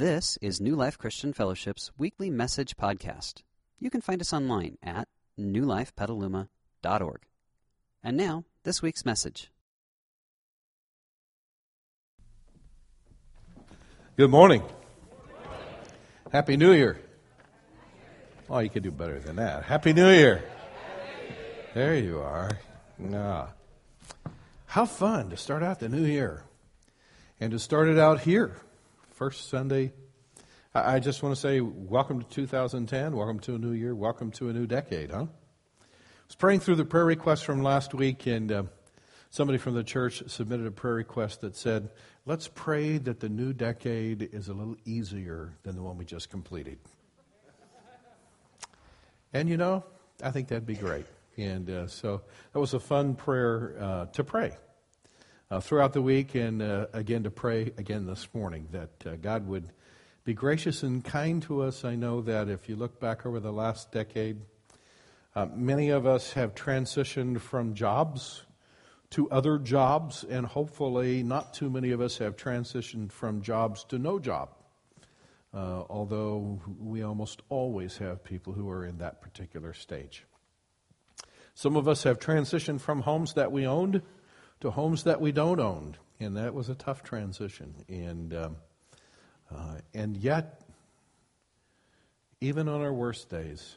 This is New Life Christian Fellowship's weekly message podcast. You can find us online at newlifepetaluma.org. And now, this week's message. Good morning. Happy New Year. Oh, you could do better than that. Happy New Year. There you are. Ah. How fun to start out the new year and to start it out here, first Sunday. I just want to say welcome to 2010, welcome to a new year, welcome to a new decade, huh? I was praying through the prayer requests from last week, and uh, somebody from the church submitted a prayer request that said, Let's pray that the new decade is a little easier than the one we just completed. And you know, I think that'd be great. And uh, so that was a fun prayer uh, to pray uh, throughout the week, and uh, again to pray again this morning that uh, God would be gracious and kind to us. I know that if you look back over the last decade, uh, many of us have transitioned from jobs to other jobs, and hopefully, not too many of us have transitioned from jobs to no job. Uh, although we almost always have people who are in that particular stage. Some of us have transitioned from homes that we owned to homes that we don't own, and that was a tough transition. And um, uh, and yet, even on our worst days,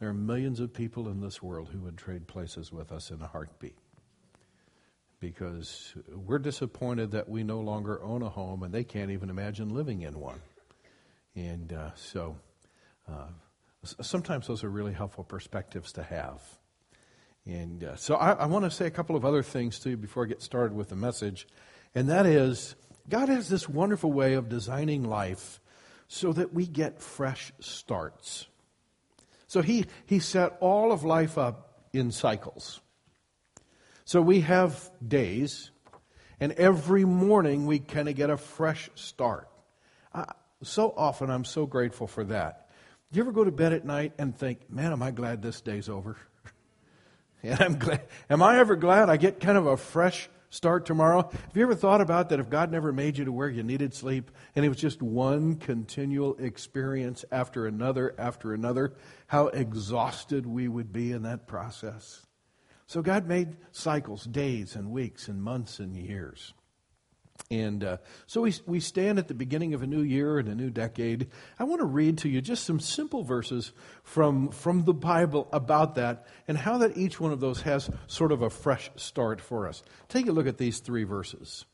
there are millions of people in this world who would trade places with us in a heartbeat. Because we're disappointed that we no longer own a home and they can't even imagine living in one. And uh, so uh, sometimes those are really helpful perspectives to have. And uh, so I, I want to say a couple of other things to you before I get started with the message. And that is, God has this wonderful way of designing life so that we get fresh starts. So he, he set all of life up in cycles. So we have days, and every morning we kind of get a fresh start. Uh, so often I'm so grateful for that. Do you ever go to bed at night and think, man, am I glad this day's over? And I'm glad. Am I ever glad I get kind of a fresh start tomorrow? Have you ever thought about that if God never made you to where you needed sleep and it was just one continual experience after another after another, how exhausted we would be in that process? So God made cycles, days and weeks and months and years. And uh, so we, we stand at the beginning of a new year and a new decade. I want to read to you just some simple verses from, from the Bible about that and how that each one of those has sort of a fresh start for us. Take a look at these three verses.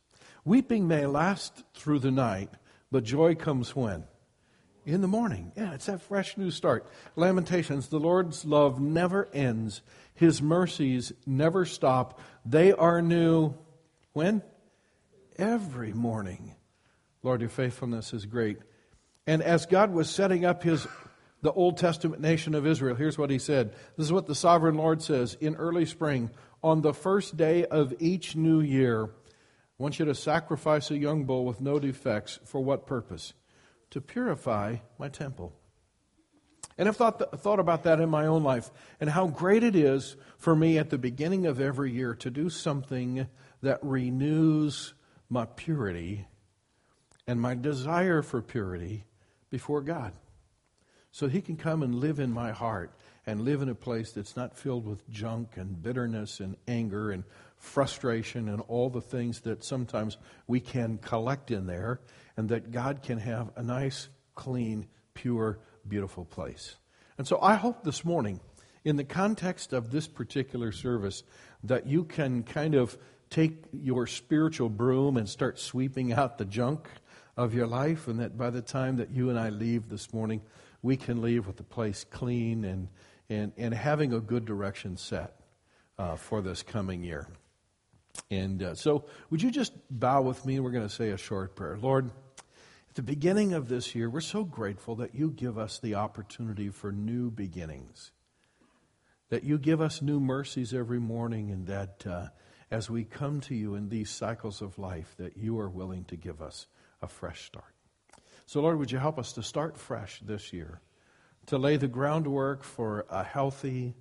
Weeping may last through the night, but joy comes when? In the morning. Yeah, it's that fresh new start. Lamentations, the Lord's love never ends. His mercies never stop. They are new when? Every morning. Lord, your faithfulness is great. And as God was setting up his the Old Testament nation of Israel, here's what he said. This is what the sovereign Lord says in early spring, on the first day of each new year, I want you to sacrifice a young bull with no defects. For what purpose? To purify my temple. And I've thought, th- thought about that in my own life and how great it is for me at the beginning of every year to do something that renews my purity and my desire for purity before God. So He can come and live in my heart and live in a place that's not filled with junk and bitterness and anger and frustration and all the things that sometimes we can collect in there, and that God can have a nice, clean, pure, beautiful place. And so I hope this morning, in the context of this particular service, that you can kind of take your spiritual broom and start sweeping out the junk of your life, and that by the time that you and I leave this morning, we can leave with the place clean and, and, and having a good direction set uh, for this coming year. And uh, so, would you just bow with me? We're going to say a short prayer. Lord, at the beginning of this year, we're so grateful that you give us the opportunity for new beginnings, that you give us new mercies every morning, and that. Uh, as we come to you in these cycles of life that you are willing to give us a fresh start. So, Lord, would you help us to start fresh this year, to lay the groundwork for a healthy,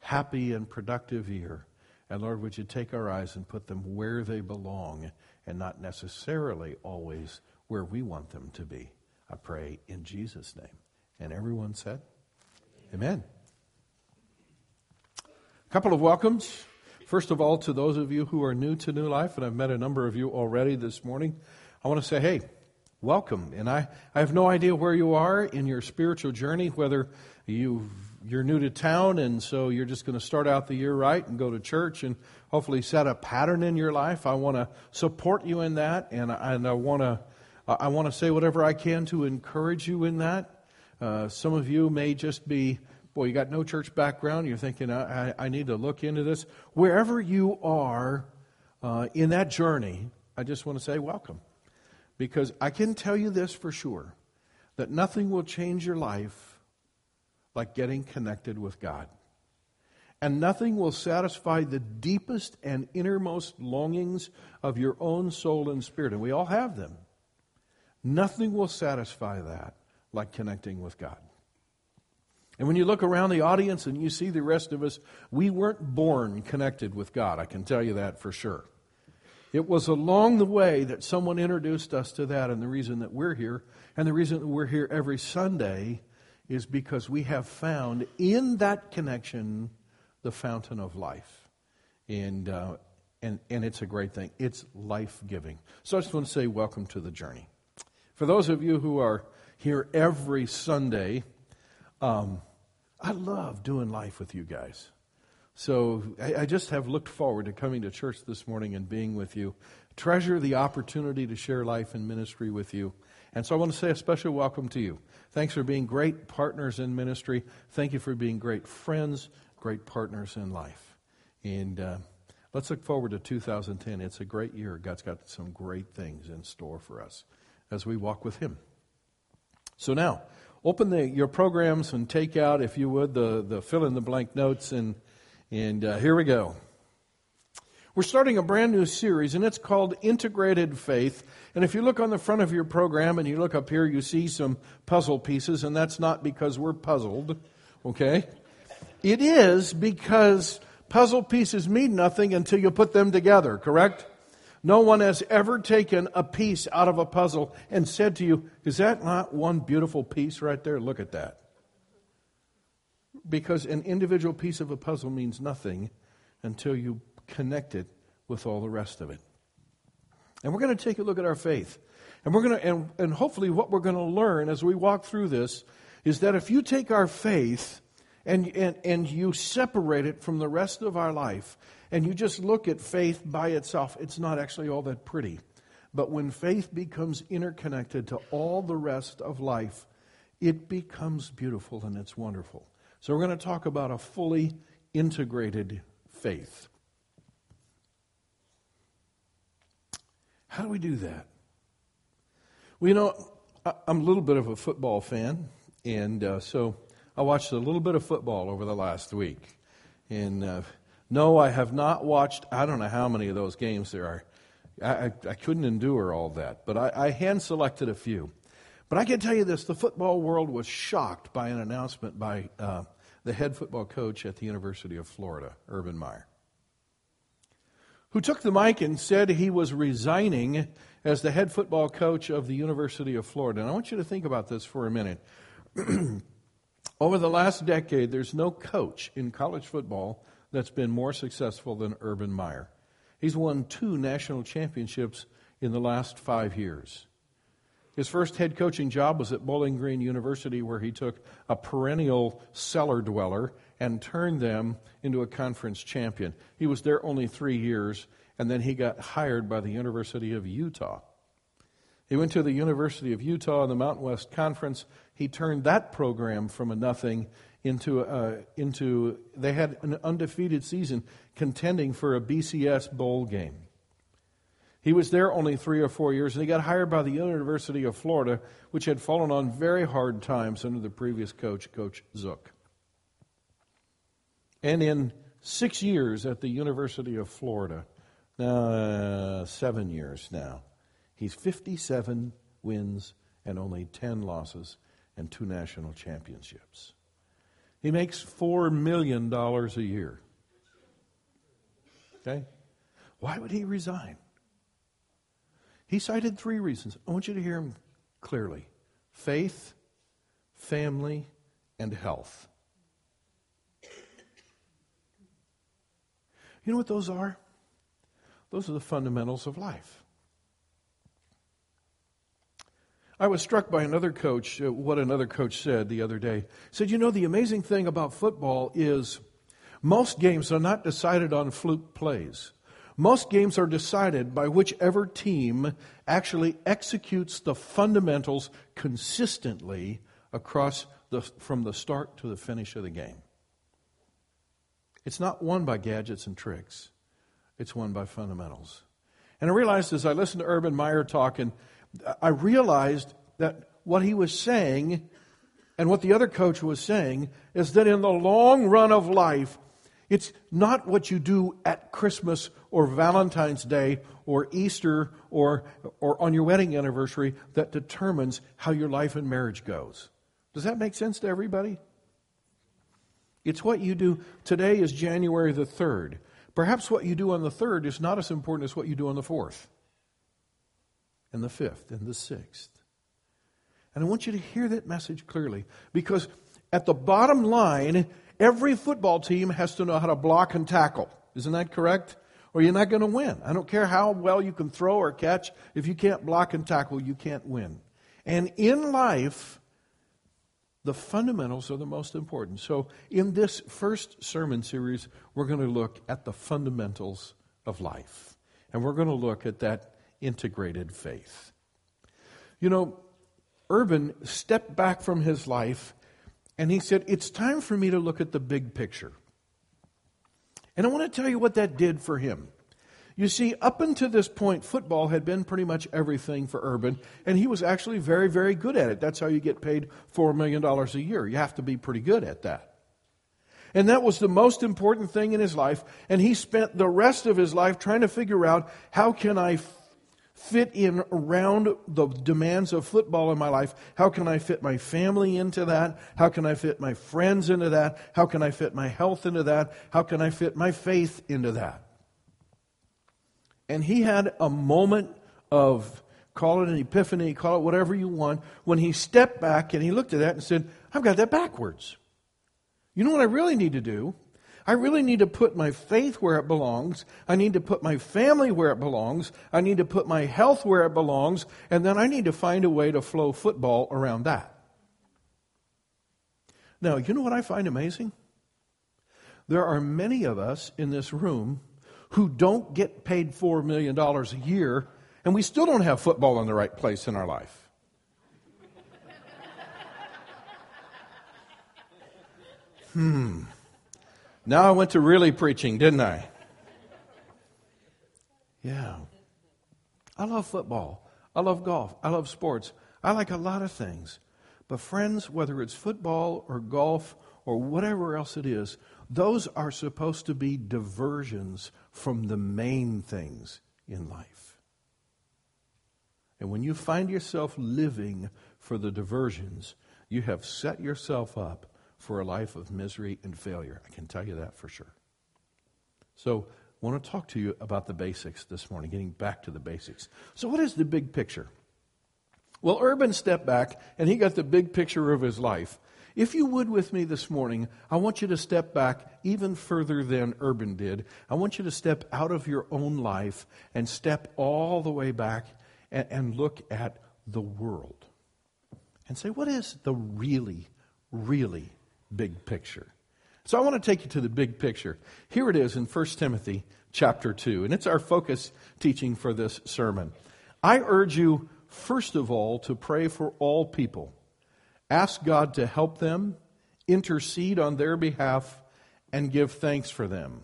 happy, and productive year? And Lord, would you take our eyes and put them where they belong and not necessarily always where we want them to be? I pray in Jesus' name. And everyone said, Amen. A couple of welcomes. First of all, to those of you who are new to New Life, and I've met a number of you already this morning, I want to say, hey, welcome. And I, I have no idea where you are in your spiritual journey, whether you you're new to town and so you're just going to start out the year right and go to church and hopefully set a pattern in your life. I want to support you in that, and I, and I want to I want to say whatever I can to encourage you in that. Uh, some of you may just be, boy, you got no church background. You're thinking, I, I, I need to look into this. Wherever you are uh, in that journey, I just want to say welcome. Because I can tell you this for sure that nothing will change your life like getting connected with God. And nothing will satisfy the deepest and innermost longings of your own soul and spirit. And we all have them. Nothing will satisfy that like connecting with God. And when you look around the audience and you see the rest of us, we weren't born connected with God. I can tell you that for sure. It was along the way that someone introduced us to that, and the reason that we're here, and the reason that we're here every Sunday, is because we have found in that connection the fountain of life. And, uh, and, and it's a great thing. It's life giving. So I just want to say, welcome to the journey. For those of you who are here every Sunday, um, I love doing life with you guys. So I, I, just have looked forward to coming to church this morning and being with you. Treasure the opportunity to share life and ministry with you. And so I want to say a special welcome to you. Thanks for being great partners in ministry. Thank you for being great friends, great partners in life. And uh, let's look forward to 2010. It's a great year. God's got some great things in store for us as we walk with Him. So now, open the, your programs and take out, if you would, the, the fill in the blank notes and and uh, here we go. We're starting a brand new series, and it's called Integrated Faith. And if you look on the front of your program and you look up here, you see some puzzle pieces, and that's not because we're puzzled, okay? It is because puzzle pieces mean nothing until you put them together, correct? No one has ever taken a piece out of a puzzle and said to you, Is that not one beautiful piece right there? Look at that because an individual piece of a puzzle means nothing until you connect it with all the rest of it. And we're going to take a look at our faith. And we're going to, and, and hopefully what we're going to learn as we walk through this is that if you take our faith and, and, and you separate it from the rest of our life and you just look at faith by itself, it's not actually all that pretty. But when faith becomes interconnected to all the rest of life, it becomes beautiful and it's wonderful. So, we're going to talk about a fully integrated faith. How do we do that? Well, you know, I'm a little bit of a football fan, and uh, so I watched a little bit of football over the last week. And uh, no, I have not watched, I don't know how many of those games there are. I, I, I couldn't endure all that, but I, I hand selected a few. But I can tell you this the football world was shocked by an announcement by uh, the head football coach at the University of Florida, Urban Meyer, who took the mic and said he was resigning as the head football coach of the University of Florida. And I want you to think about this for a minute. Over the last decade, there's no coach in college football that's been more successful than Urban Meyer. He's won two national championships in the last five years. His first head coaching job was at Bowling Green University, where he took a perennial cellar dweller and turned them into a conference champion. He was there only three years, and then he got hired by the University of Utah. He went to the University of Utah in the Mountain West Conference. He turned that program from a nothing into, uh, into they had an undefeated season contending for a BCS bowl game. He was there only three or four years, and he got hired by the University of Florida, which had fallen on very hard times under the previous coach, Coach Zook. And in six years at the University of Florida, uh, seven years now, he's 57 wins and only 10 losses and two national championships. He makes $4 million a year. Okay? Why would he resign? He cited three reasons. I want you to hear him clearly. faith, family, and health. You know what those are? Those are the fundamentals of life. I was struck by another coach, uh, what another coach said the other day. He said, You know, the amazing thing about football is most games are not decided on fluke plays. Most games are decided by whichever team actually executes the fundamentals consistently across the, from the start to the finish of the game. It's not won by gadgets and tricks, it's won by fundamentals. And I realized as I listened to Urban Meyer talk, and I realized that what he was saying and what the other coach was saying is that in the long run of life, it's not what you do at Christmas or Valentine's Day or Easter or, or on your wedding anniversary that determines how your life and marriage goes. Does that make sense to everybody? It's what you do. Today is January the 3rd. Perhaps what you do on the 3rd is not as important as what you do on the 4th, and the 5th, and the 6th. And I want you to hear that message clearly because at the bottom line, every football team has to know how to block and tackle. Isn't that correct? Or you're not going to win. I don't care how well you can throw or catch. If you can't block and tackle, you can't win. And in life, the fundamentals are the most important. So, in this first sermon series, we're going to look at the fundamentals of life. And we're going to look at that integrated faith. You know, Urban stepped back from his life and he said, It's time for me to look at the big picture. And I want to tell you what that did for him. You see, up until this point, football had been pretty much everything for Urban, and he was actually very, very good at it. That's how you get paid $4 million a year. You have to be pretty good at that. And that was the most important thing in his life, and he spent the rest of his life trying to figure out how can I fit in around the demands of football in my life? How can I fit my family into that? How can I fit my friends into that? How can I fit my health into that? How can I fit my faith into that? And he had a moment of, call it an epiphany, call it whatever you want, when he stepped back and he looked at that and said, I've got that backwards. You know what I really need to do? I really need to put my faith where it belongs. I need to put my family where it belongs. I need to put my health where it belongs. And then I need to find a way to flow football around that. Now, you know what I find amazing? There are many of us in this room who don't get paid $4 million a year, and we still don't have football in the right place in our life. Hmm. Now I went to really preaching, didn't I? Yeah. I love football. I love golf. I love sports. I like a lot of things. But, friends, whether it's football or golf or whatever else it is, those are supposed to be diversions from the main things in life. And when you find yourself living for the diversions, you have set yourself up for a life of misery and failure. I can tell you that for sure. So, I want to talk to you about the basics this morning, getting back to the basics. So, what is the big picture? Well, Urban stepped back and he got the big picture of his life. If you would with me this morning, I want you to step back even further than Urban did. I want you to step out of your own life and step all the way back and, and look at the world and say, what is the really, really big picture. So I want to take you to the big picture. Here it is in 1 Timothy chapter 2, and it's our focus teaching for this sermon. I urge you, first of all, to pray for all people. Ask God to help them, intercede on their behalf, and give thanks for them.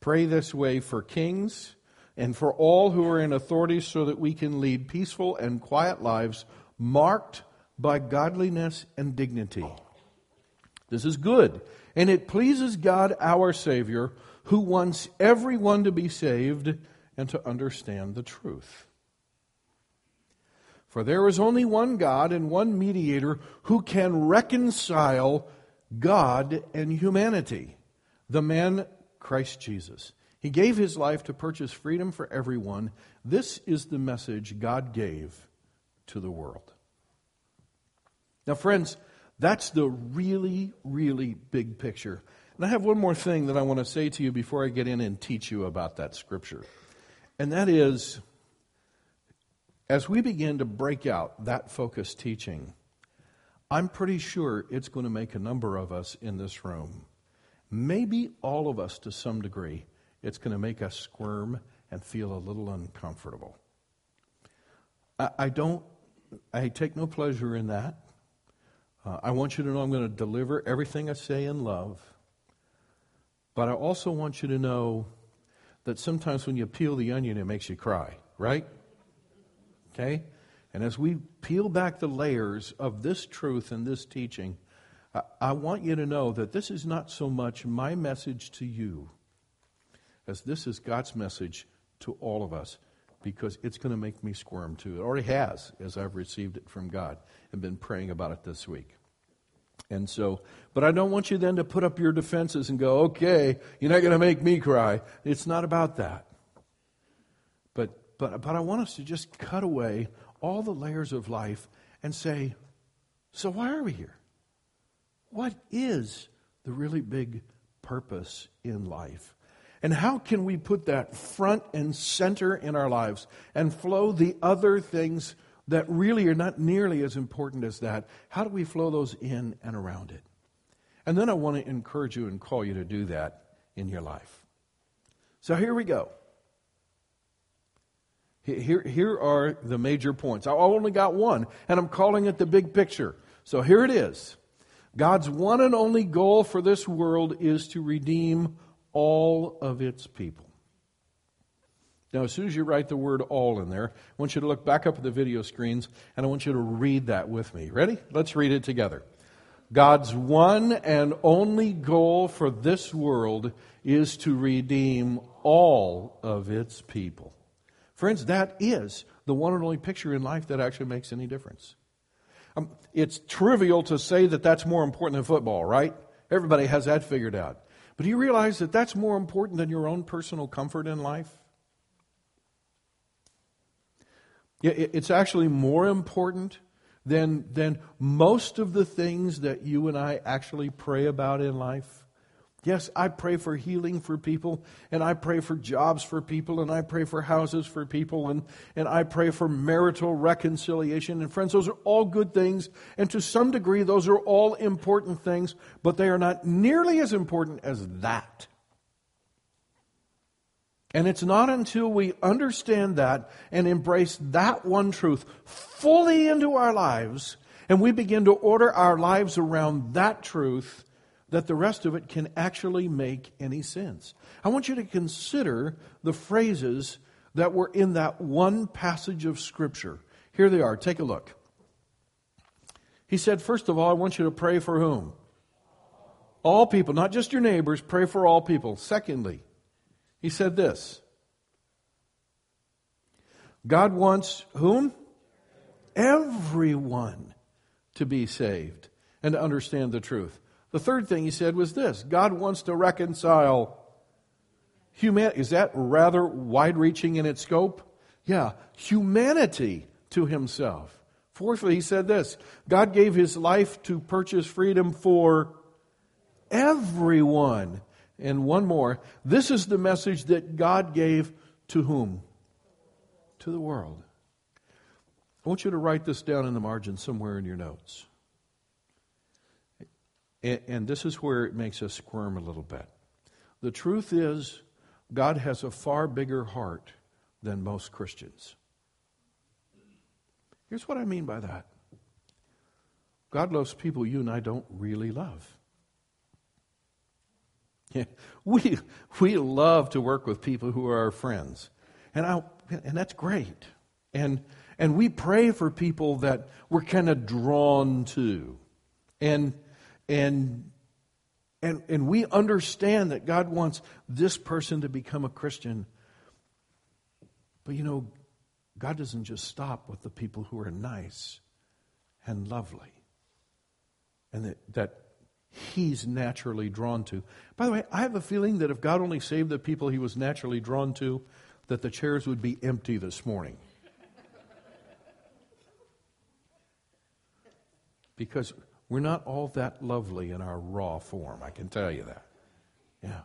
Pray this way for kings and for all who are in authority so that we can lead peaceful and quiet lives marked by godliness and dignity. This is good. And it pleases God our Savior, who wants everyone to be saved and to understand the truth. For there is only one God and one mediator who can reconcile God and humanity, the man Christ Jesus. He gave his life to purchase freedom for everyone. This is the message God gave to the world. Now, friends, that's the really, really big picture. And I have one more thing that I want to say to you before I get in and teach you about that scripture. And that is, as we begin to break out that focused teaching, I'm pretty sure it's going to make a number of us in this room, maybe all of us to some degree, it's going to make us squirm and feel a little uncomfortable. I, I don't, I take no pleasure in that. Uh, I want you to know I'm going to deliver everything I say in love. But I also want you to know that sometimes when you peel the onion, it makes you cry, right? Okay? And as we peel back the layers of this truth and this teaching, I, I want you to know that this is not so much my message to you as this is God's message to all of us because it's going to make me squirm too. It already has as I've received it from God and been praying about it this week. And so, but I don't want you then to put up your defenses and go, okay, you're not going to make me cry. It's not about that. But, but, but I want us to just cut away all the layers of life and say, so why are we here? What is the really big purpose in life? And how can we put that front and center in our lives and flow the other things that really are not nearly as important as that? How do we flow those in and around it? And then I want to encourage you and call you to do that in your life. So here we go. Here, here are the major points. I only got one, and I'm calling it the big picture. So here it is God's one and only goal for this world is to redeem all of its people. Now, as soon as you write the word all in there, I want you to look back up at the video screens and I want you to read that with me. Ready? Let's read it together. God's one and only goal for this world is to redeem all of its people. Friends, that is the one and only picture in life that actually makes any difference. Um, it's trivial to say that that's more important than football, right? Everybody has that figured out. But do you realize that that's more important than your own personal comfort in life? It's actually more important than, than most of the things that you and I actually pray about in life. Yes, I pray for healing for people, and I pray for jobs for people, and I pray for houses for people, and, and I pray for marital reconciliation. And friends, those are all good things, and to some degree, those are all important things, but they are not nearly as important as that. And it's not until we understand that and embrace that one truth fully into our lives, and we begin to order our lives around that truth that the rest of it can actually make any sense. I want you to consider the phrases that were in that one passage of Scripture. Here they are. Take a look. He said, first of all, I want you to pray for whom? All people, not just your neighbors, pray for all people. Secondly, he said this God wants whom? Everyone to be saved and to understand the truth. The third thing he said was this God wants to reconcile humanity. Is that rather wide reaching in its scope? Yeah, humanity to himself. Fourthly, he said this God gave his life to purchase freedom for everyone. And one more this is the message that God gave to whom? To the world. I want you to write this down in the margin somewhere in your notes. And, and this is where it makes us squirm a little bit. The truth is, God has a far bigger heart than most Christians. Here's what I mean by that God loves people you and I don't really love. Yeah, we, we love to work with people who are our friends. And, I, and that's great. And, and we pray for people that we're kind of drawn to. And, and and, and we understand that God wants this person to become a Christian. But you know, God doesn't just stop with the people who are nice and lovely and that, that He's naturally drawn to. By the way, I have a feeling that if God only saved the people He was naturally drawn to, that the chairs would be empty this morning. Because we're not all that lovely in our raw form, I can tell you that. Yeah.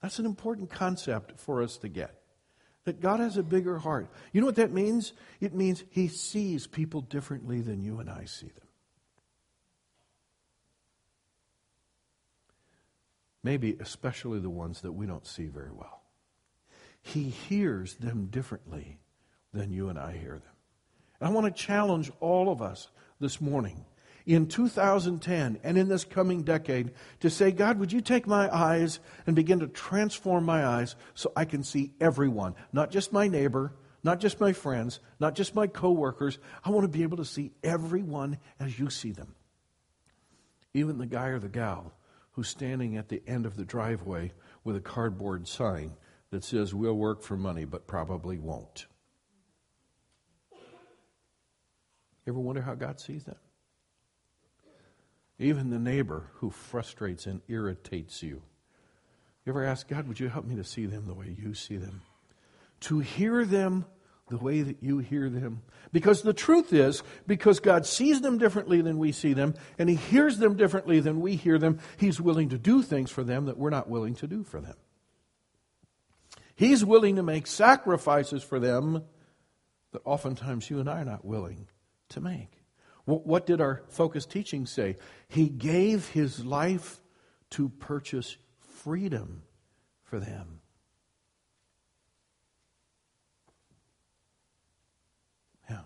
That's an important concept for us to get. That God has a bigger heart. You know what that means? It means He sees people differently than you and I see them. Maybe especially the ones that we don't see very well. He hears them differently than you and I hear them. And I want to challenge all of us this morning in 2010 and in this coming decade to say, God, would you take my eyes and begin to transform my eyes so I can see everyone, not just my neighbor, not just my friends, not just my coworkers. I want to be able to see everyone as you see them. Even the guy or the gal who's standing at the end of the driveway with a cardboard sign that says, We'll work for money, but probably won't. You ever wonder how God sees that? Even the neighbor who frustrates and irritates you. You ever ask God, would you help me to see them the way you see them? To hear them the way that you hear them. Because the truth is, because God sees them differently than we see them, and He hears them differently than we hear them, He's willing to do things for them that we're not willing to do for them. He's willing to make sacrifices for them that oftentimes you and I are not willing to make. What did our focus teaching say? He gave his life to purchase freedom for them. Yeah.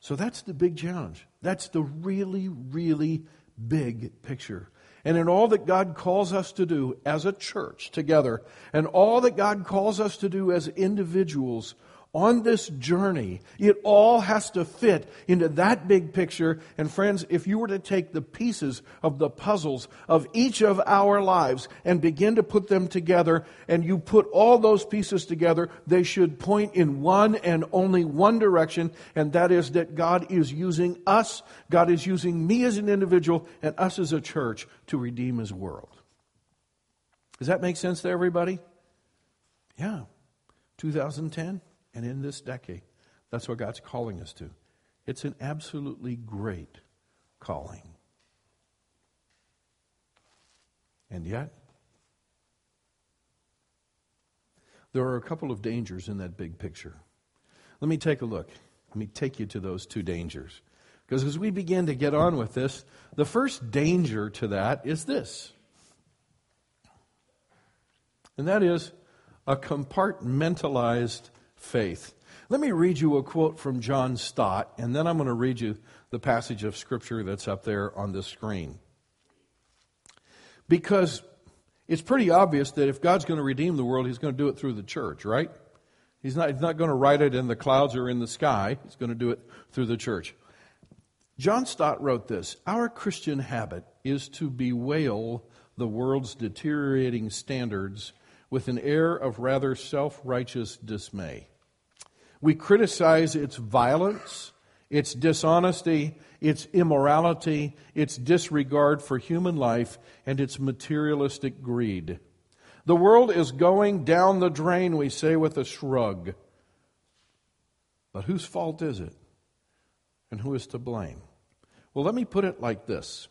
So that's the big challenge. That's the really, really big picture. And in all that God calls us to do as a church together, and all that God calls us to do as individuals, on this journey, it all has to fit into that big picture. And friends, if you were to take the pieces of the puzzles of each of our lives and begin to put them together, and you put all those pieces together, they should point in one and only one direction, and that is that God is using us, God is using me as an individual, and us as a church to redeem His world. Does that make sense to everybody? Yeah. 2010? And in this decade. That's what God's calling us to. It's an absolutely great calling. And yet, there are a couple of dangers in that big picture. Let me take a look. Let me take you to those two dangers. Because as we begin to get on with this, the first danger to that is this. And that is a compartmentalized faith. Let me read you a quote from John Stott, and then I'm going to read you the passage of Scripture that's up there on the screen. Because it's pretty obvious that if God's going to redeem the world, He's going to do it through the church, right? He's not, he's not going to write it in the clouds or in the sky. He's going to do it through the church. John Stott wrote this Our Christian habit is to bewail the world's deteriorating standards with an air of rather self righteous dismay. We criticize its violence, its dishonesty, its immorality, its disregard for human life, and its materialistic greed. The world is going down the drain, we say with a shrug. But whose fault is it? And who is to blame? Well, let me put it like this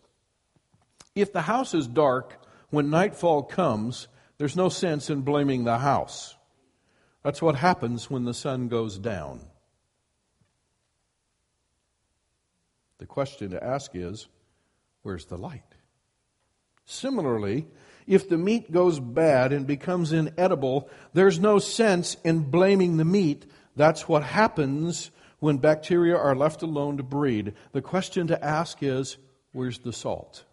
If the house is dark when nightfall comes, there's no sense in blaming the house. That's what happens when the sun goes down. The question to ask is where's the light? Similarly, if the meat goes bad and becomes inedible, there's no sense in blaming the meat. That's what happens when bacteria are left alone to breed. The question to ask is where's the salt?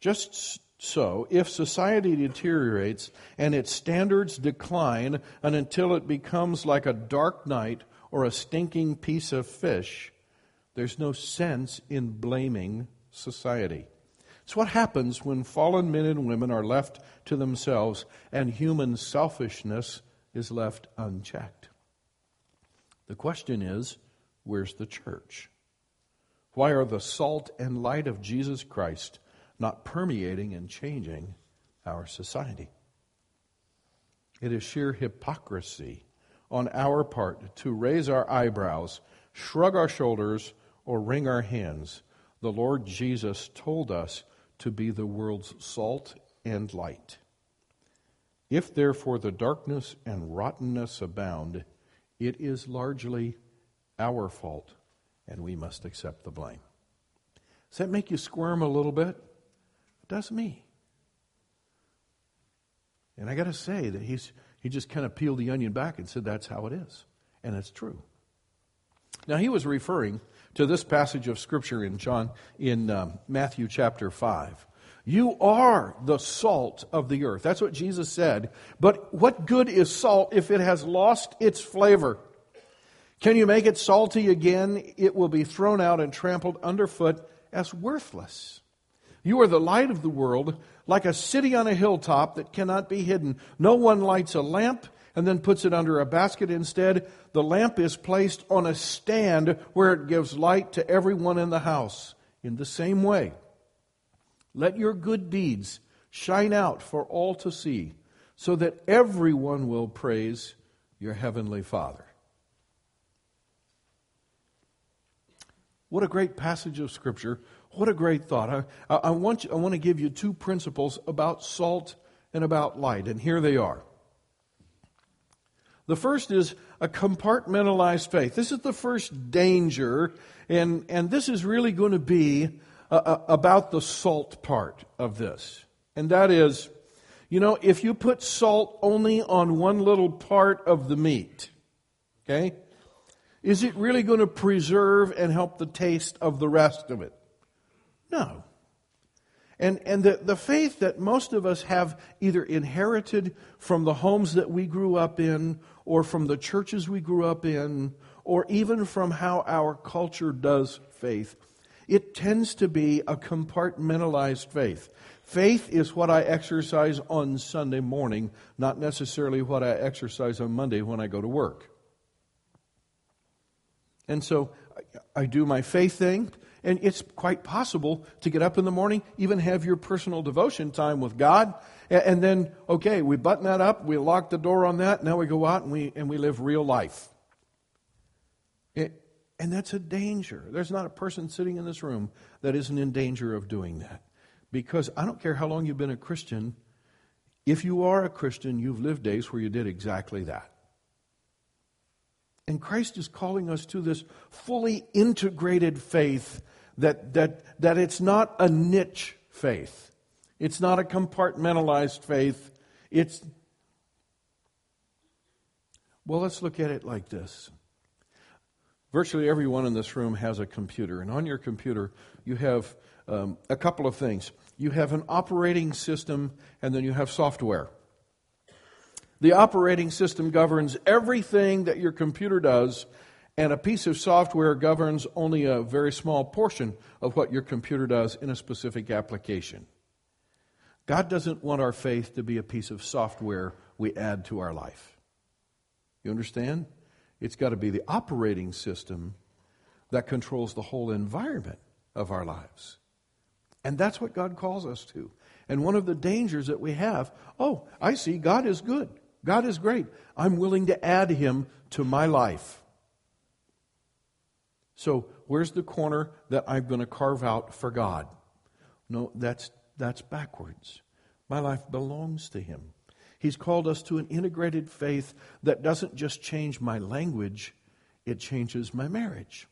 Just so, if society deteriorates and its standards decline and until it becomes like a dark night or a stinking piece of fish, there's no sense in blaming society. It's what happens when fallen men and women are left to themselves and human selfishness is left unchecked. The question is where's the church? Why are the salt and light of Jesus Christ not permeating and changing our society. It is sheer hypocrisy on our part to raise our eyebrows, shrug our shoulders, or wring our hands, the Lord Jesus told us to be the world's salt and light. If therefore the darkness and rottenness abound, it is largely our fault, and we must accept the blame. Does that make you squirm a little bit? Does me. And I got to say that he's, he just kind of peeled the onion back and said that's how it is. And it's true. Now, he was referring to this passage of Scripture in John, in um, Matthew chapter 5. You are the salt of the earth. That's what Jesus said. But what good is salt if it has lost its flavor? Can you make it salty again? It will be thrown out and trampled underfoot as worthless. You are the light of the world, like a city on a hilltop that cannot be hidden. No one lights a lamp and then puts it under a basket instead. The lamp is placed on a stand where it gives light to everyone in the house. In the same way, let your good deeds shine out for all to see, so that everyone will praise your heavenly Father. What a great passage of Scripture. What a great thought. I, I, want, you, I want to give you two principles about salt and about light, and here they are. The first is a compartmentalized faith. This is the first danger, and, and this is really going to be uh, uh, about the salt part of this. And that is, you know, if you put salt only on one little part of the meat, okay, is it really going to preserve and help the taste of the rest of it? No. And, and the, the faith that most of us have either inherited from the homes that we grew up in, or from the churches we grew up in, or even from how our culture does faith, it tends to be a compartmentalized faith. Faith is what I exercise on Sunday morning, not necessarily what I exercise on Monday when I go to work. And so I do my faith thing, and it's quite possible to get up in the morning, even have your personal devotion time with God, and then, okay, we button that up, we lock the door on that, now we go out and we, and we live real life. It, and that's a danger. There's not a person sitting in this room that isn't in danger of doing that. Because I don't care how long you've been a Christian, if you are a Christian, you've lived days where you did exactly that. And Christ is calling us to this fully integrated faith that, that, that it's not a niche faith. It's not a compartmentalized faith. It's, well, let's look at it like this. Virtually everyone in this room has a computer, and on your computer, you have um, a couple of things. You have an operating system, and then you have software. The operating system governs everything that your computer does, and a piece of software governs only a very small portion of what your computer does in a specific application. God doesn't want our faith to be a piece of software we add to our life. You understand? It's got to be the operating system that controls the whole environment of our lives. And that's what God calls us to. And one of the dangers that we have oh, I see God is good. God is great. I'm willing to add him to my life. So, where's the corner that I'm going to carve out for God? No, that's, that's backwards. My life belongs to him. He's called us to an integrated faith that doesn't just change my language, it changes my marriage.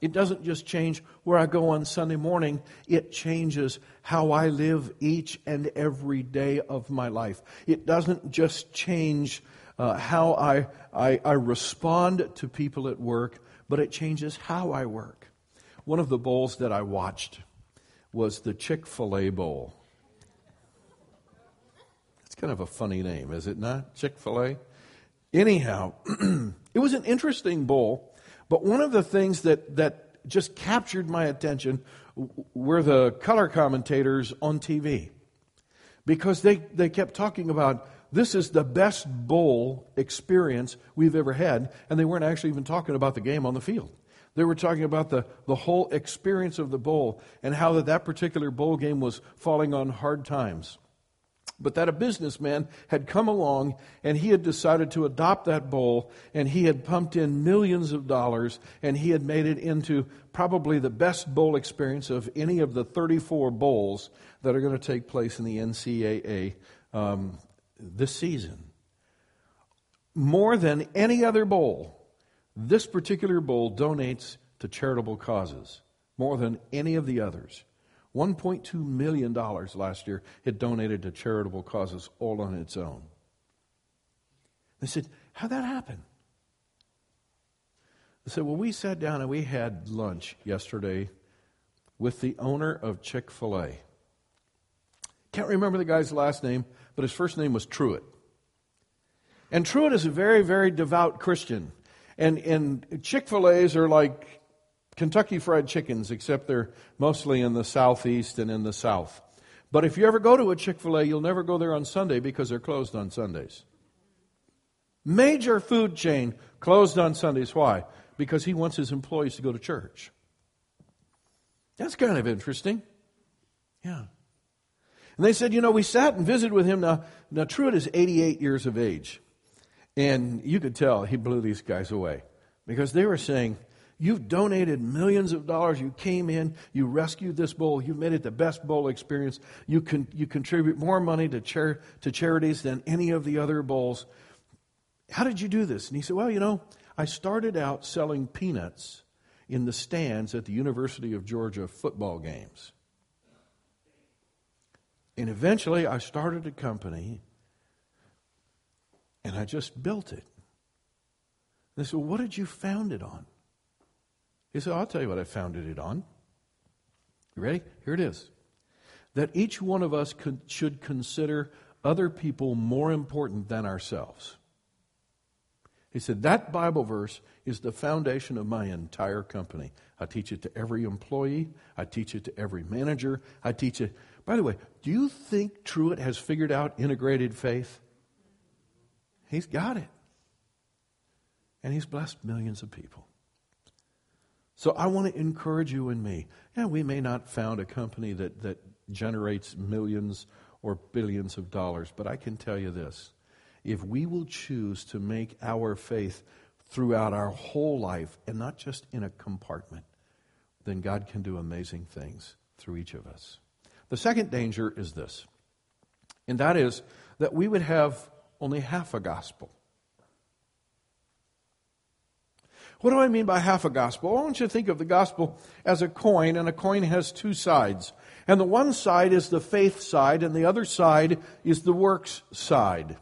It doesn't just change where I go on Sunday morning, it changes how I live each and every day of my life. It doesn't just change uh, how I, I, I respond to people at work, but it changes how I work. One of the bowls that I watched was the Chick fil A bowl It's kind of a funny name, is it not? Chick fil A? Anyhow, it was an interesting bowl, but one of the things that, that just captured my attention were the color commentators on TV. Because they, they kept talking about this is the best bowl experience we've ever had, and they weren't actually even talking about the game on the field. They were talking about the, the whole experience of the bowl and how that, that particular bowl game was falling on hard times. But that a businessman had come along and he had decided to adopt that bowl and he had pumped in millions of dollars and he had made it into probably the best bowl experience of any of the 34 bowls that are going to take place in the NCAA um, this season. More than any other bowl, this particular bowl donates to charitable causes more than any of the others. $1.2 million last year it donated to charitable causes all on its own. They said, How'd that happen? I said, Well, we sat down and we had lunch yesterday with the owner of Chick fil A. Can't remember the guy's last name, but his first name was Truett. And Truett is a very, very devout Christian. And, and Chick fil A's are like Kentucky Fried Chickens, except they're mostly in the southeast and in the south. But if you ever go to a Chick fil A, you'll never go there on Sunday because they're closed on Sundays. Major food chain closed on Sundays. Why? Because he wants his employees to go to church. That's kind of interesting. Yeah. And they said, you know, we sat and visited with him. Now, now Truett is 88 years of age. And you could tell he blew these guys away because they were saying, You've donated millions of dollars. You came in, you rescued this bowl, you've made it the best bowl experience. You, can, you contribute more money to, char- to charities than any of the other bowls. How did you do this? And he said, Well, you know, I started out selling peanuts in the stands at the University of Georgia football games. And eventually I started a company and I just built it. They said, well, What did you found it on? He said, I'll tell you what I founded it on. You ready? Here it is. That each one of us should consider other people more important than ourselves. He said, That Bible verse is the foundation of my entire company. I teach it to every employee, I teach it to every manager, I teach it. By the way, do you think Truett has figured out integrated faith? He's got it. And he's blessed millions of people. So I want to encourage you and me. Yeah, we may not found a company that, that generates millions or billions of dollars, but I can tell you this. If we will choose to make our faith throughout our whole life and not just in a compartment, then God can do amazing things through each of us. The second danger is this, and that is that we would have only half a gospel. What do I mean by half a gospel? I want you to think of the gospel as a coin, and a coin has two sides. And the one side is the faith side, and the other side is the works side.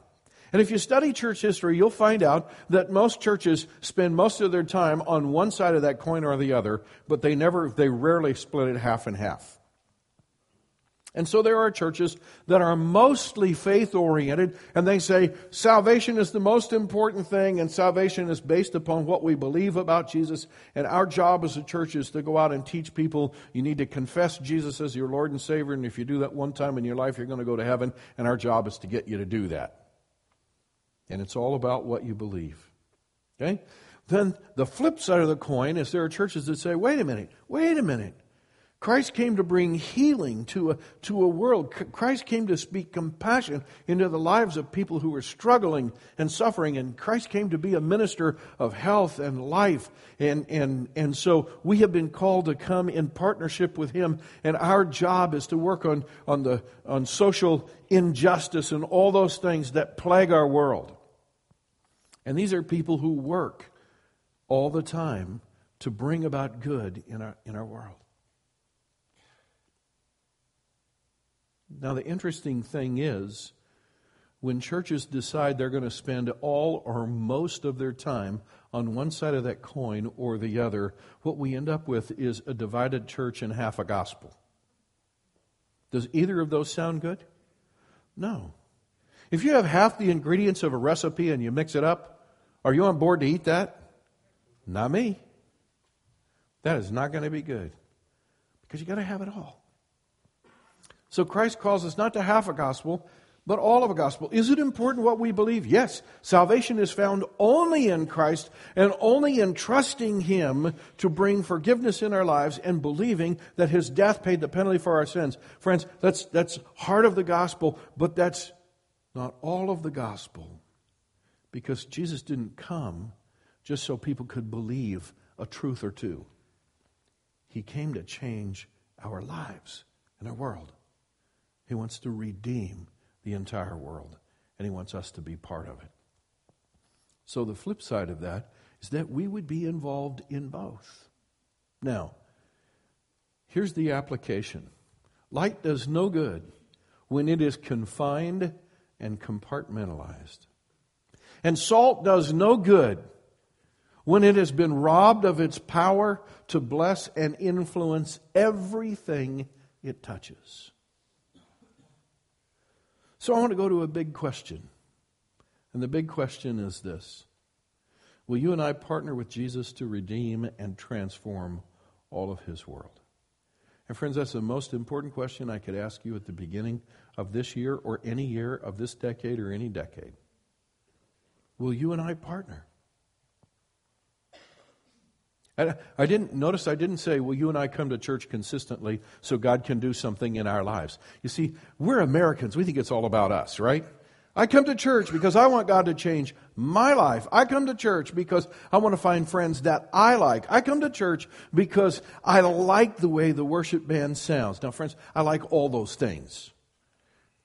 And if you study church history, you'll find out that most churches spend most of their time on one side of that coin or the other, but they never, they rarely split it half and half. And so there are churches that are mostly faith oriented and they say salvation is the most important thing and salvation is based upon what we believe about Jesus. And our job as a church is to go out and teach people you need to confess Jesus as your Lord and Savior. And if you do that one time in your life, you're going to go to heaven. And our job is to get you to do that. And it's all about what you believe. Okay? Then the flip side of the coin is there are churches that say, wait a minute, wait a minute. Christ came to bring healing to a, to a world. Christ came to speak compassion into the lives of people who were struggling and suffering. And Christ came to be a minister of health and life. And, and, and so we have been called to come in partnership with Him. And our job is to work on, on, the, on social injustice and all those things that plague our world. And these are people who work all the time to bring about good in our, in our world. Now, the interesting thing is, when churches decide they're going to spend all or most of their time on one side of that coin or the other, what we end up with is a divided church and half a gospel. Does either of those sound good? No. If you have half the ingredients of a recipe and you mix it up, are you on board to eat that? Not me. That is not going to be good because you got to have it all. So Christ calls us not to half a gospel, but all of a gospel. Is it important what we believe? Yes. Salvation is found only in Christ and only in trusting Him to bring forgiveness in our lives and believing that His death paid the penalty for our sins. Friends, that's, that's heart of the gospel, but that's not all of the gospel. Because Jesus didn't come just so people could believe a truth or two. He came to change our lives and our world. He wants to redeem the entire world, and He wants us to be part of it. So, the flip side of that is that we would be involved in both. Now, here's the application light does no good when it is confined and compartmentalized. And salt does no good when it has been robbed of its power to bless and influence everything it touches. So I want to go to a big question. And the big question is this Will you and I partner with Jesus to redeem and transform all of his world? And friends, that's the most important question I could ask you at the beginning of this year or any year of this decade or any decade. Will you and I partner? I, didn't notice I didn't say, well, you and I come to church consistently so God can do something in our lives. You see, we're Americans. We think it's all about us, right? I come to church because I want God to change my life. I come to church because I want to find friends that I like. I come to church because I like the way the worship band sounds. Now, friends, I like all those things.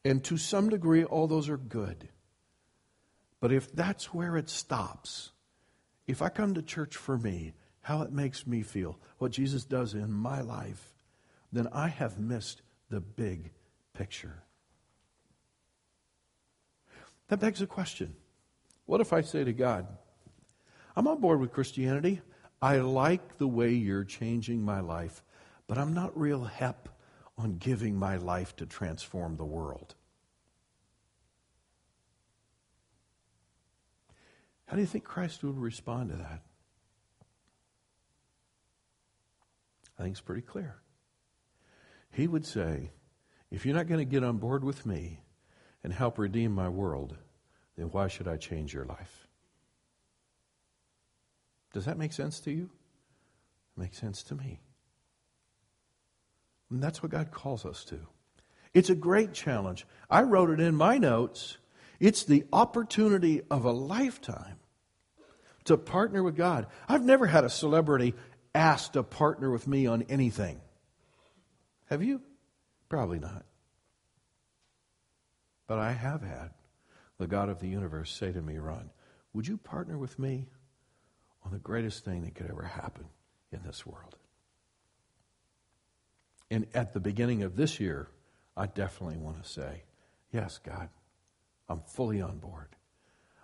And to some degree, all those are good. But if that's where it stops, if I come to church for me, how it makes me feel, what Jesus does in my life, then I have missed the big picture. That begs a question. What if I say to God, I'm on board with Christianity. I like the way you're changing my life, but I'm not real hep on giving my life to transform the world. How do you think Christ would respond to that? I think it's pretty clear. He would say, if you're not going to get on board with me and help redeem my world, then why should I change your life? Does that make sense to you? It makes sense to me. And that's what God calls us to. It's a great challenge. I wrote it in my notes. It's the opportunity of a lifetime to partner with God. I've never had a celebrity asked to partner with me on anything. Have you? Probably not. But I have had the God of the universe say to me, Ron, would you partner with me on the greatest thing that could ever happen in this world? And at the beginning of this year, I definitely want to say, Yes, God, I'm fully on board.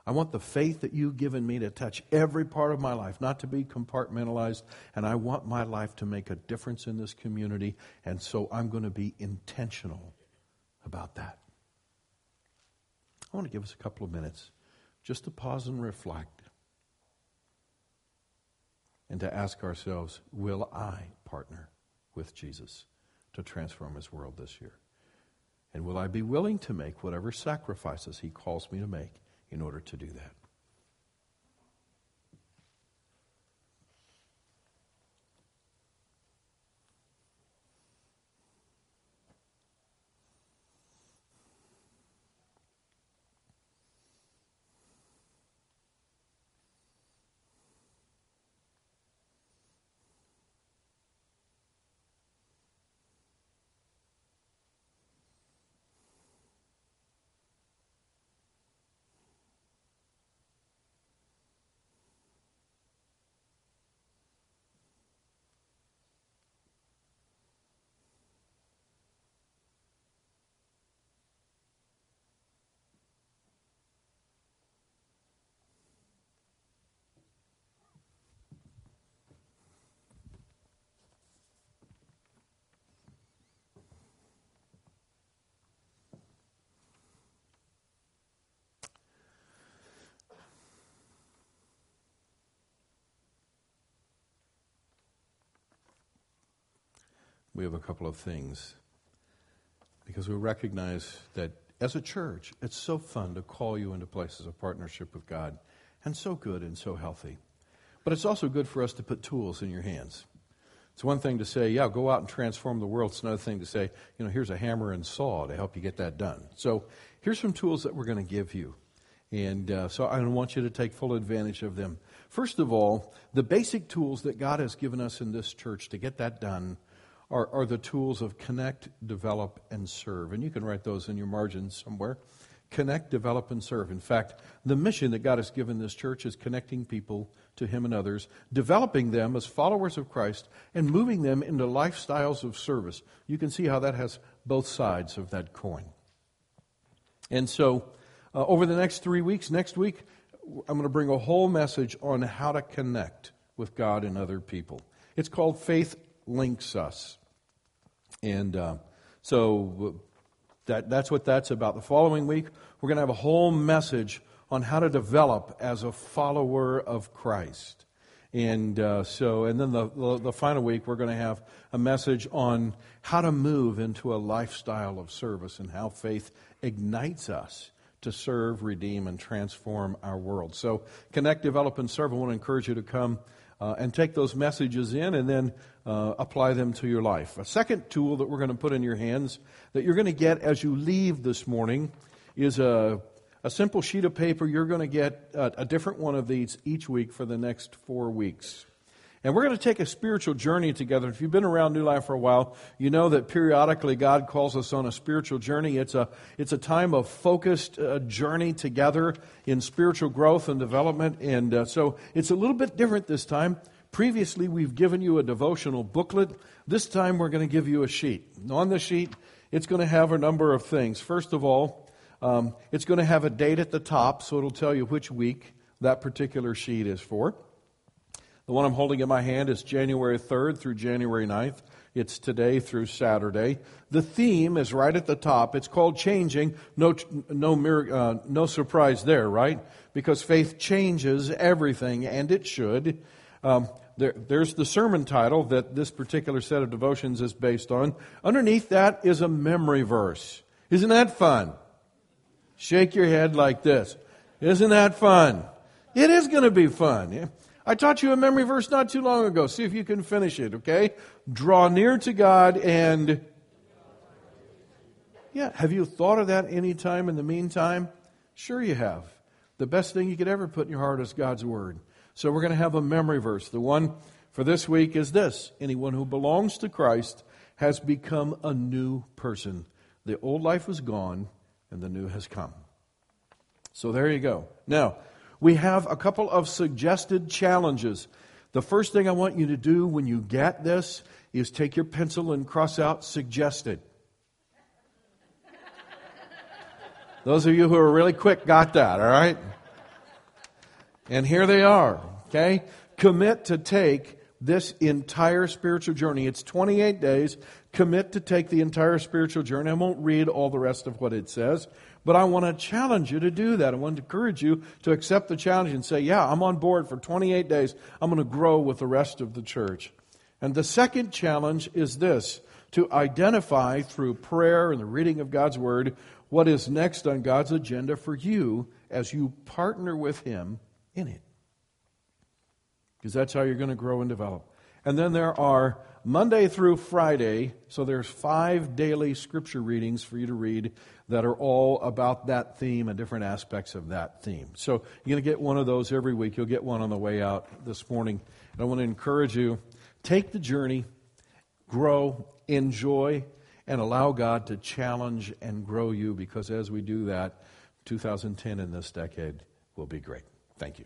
I want the faith that you've given me to touch every part of my life, not to be compartmentalized. And I want my life to make a difference in this community. And so I'm going to be intentional about that. I want to give us a couple of minutes just to pause and reflect and to ask ourselves will I partner with Jesus to transform his world this year? And will I be willing to make whatever sacrifices he calls me to make in order to do that. We have a couple of things. Because we recognize that as a church, it's so fun to call you into places of partnership with God, and so good and so healthy. But it's also good for us to put tools in your hands. It's one thing to say, yeah, go out and transform the world. It's another thing to say, you know, here's a hammer and saw to help you get that done. So here's some tools that we're going to give you. And uh, so I want you to take full advantage of them. First of all, the basic tools that God has given us in this church to get that done are, are the tools of connect, develop, and serve. And you can write those in your margins somewhere. Connect, develop, and serve. In fact, the mission that God has given this church is connecting people to Him and others, developing them as followers of Christ, and moving them into lifestyles of service. You can see how that has both sides of that coin. And so, uh, over the next three weeks, next week, I'm going to bring a whole message on how to connect with God and other people. It's called Faith Links Us. And uh, so that, that's what that's about. The following week, we're going to have a whole message on how to develop as a follower of Christ. And uh, so, and then the, the, the final week, we're going to have a message on how to move into a lifestyle of service and how faith ignites us to serve, redeem, and transform our world. So, connect, develop, and serve. I want to encourage you to come uh, and take those messages in and then uh, apply them to your life. A second tool that we're going to put in your hands that you're going to get as you leave this morning is a, a simple sheet of paper. You're going to get a, a different one of these each week for the next four weeks. And we're going to take a spiritual journey together. If you've been around New Life for a while, you know that periodically God calls us on a spiritual journey. It's a, it's a time of focused uh, journey together in spiritual growth and development. And uh, so it's a little bit different this time. Previously, we've given you a devotional booklet. This time, we're going to give you a sheet. On the sheet, it's going to have a number of things. First of all, um, it's going to have a date at the top, so it'll tell you which week that particular sheet is for. The one I'm holding in my hand is January 3rd through January 9th. It's today through Saturday. The theme is right at the top. It's called changing. No, no, uh, no surprise there, right? Because faith changes everything, and it should. Um, there, there's the sermon title that this particular set of devotions is based on. Underneath that is a memory verse. Isn't that fun? Shake your head like this. Isn't that fun? It is going to be fun. I taught you a memory verse not too long ago. See if you can finish it, okay? Draw near to God and. Yeah, have you thought of that any time in the meantime? Sure, you have. The best thing you could ever put in your heart is God's Word. So we're going to have a memory verse. The one for this week is this Anyone who belongs to Christ has become a new person. The old life is gone, and the new has come. So there you go. Now, we have a couple of suggested challenges. The first thing I want you to do when you get this is take your pencil and cross out suggested. Those of you who are really quick got that, all right? And here they are, okay? Commit to take this entire spiritual journey. It's 28 days. Commit to take the entire spiritual journey. I won't read all the rest of what it says. But I want to challenge you to do that. I want to encourage you to accept the challenge and say, yeah, I'm on board for 28 days. I'm going to grow with the rest of the church. And the second challenge is this to identify through prayer and the reading of God's Word what is next on God's agenda for you as you partner with Him in it. Because that's how you're going to grow and develop. And then there are Monday through Friday, so there's five daily scripture readings for you to read that are all about that theme and different aspects of that theme. So you're going to get one of those every week. You'll get one on the way out this morning. And I want to encourage you take the journey, grow, enjoy, and allow God to challenge and grow you because as we do that, 2010 in this decade will be great. Thank you.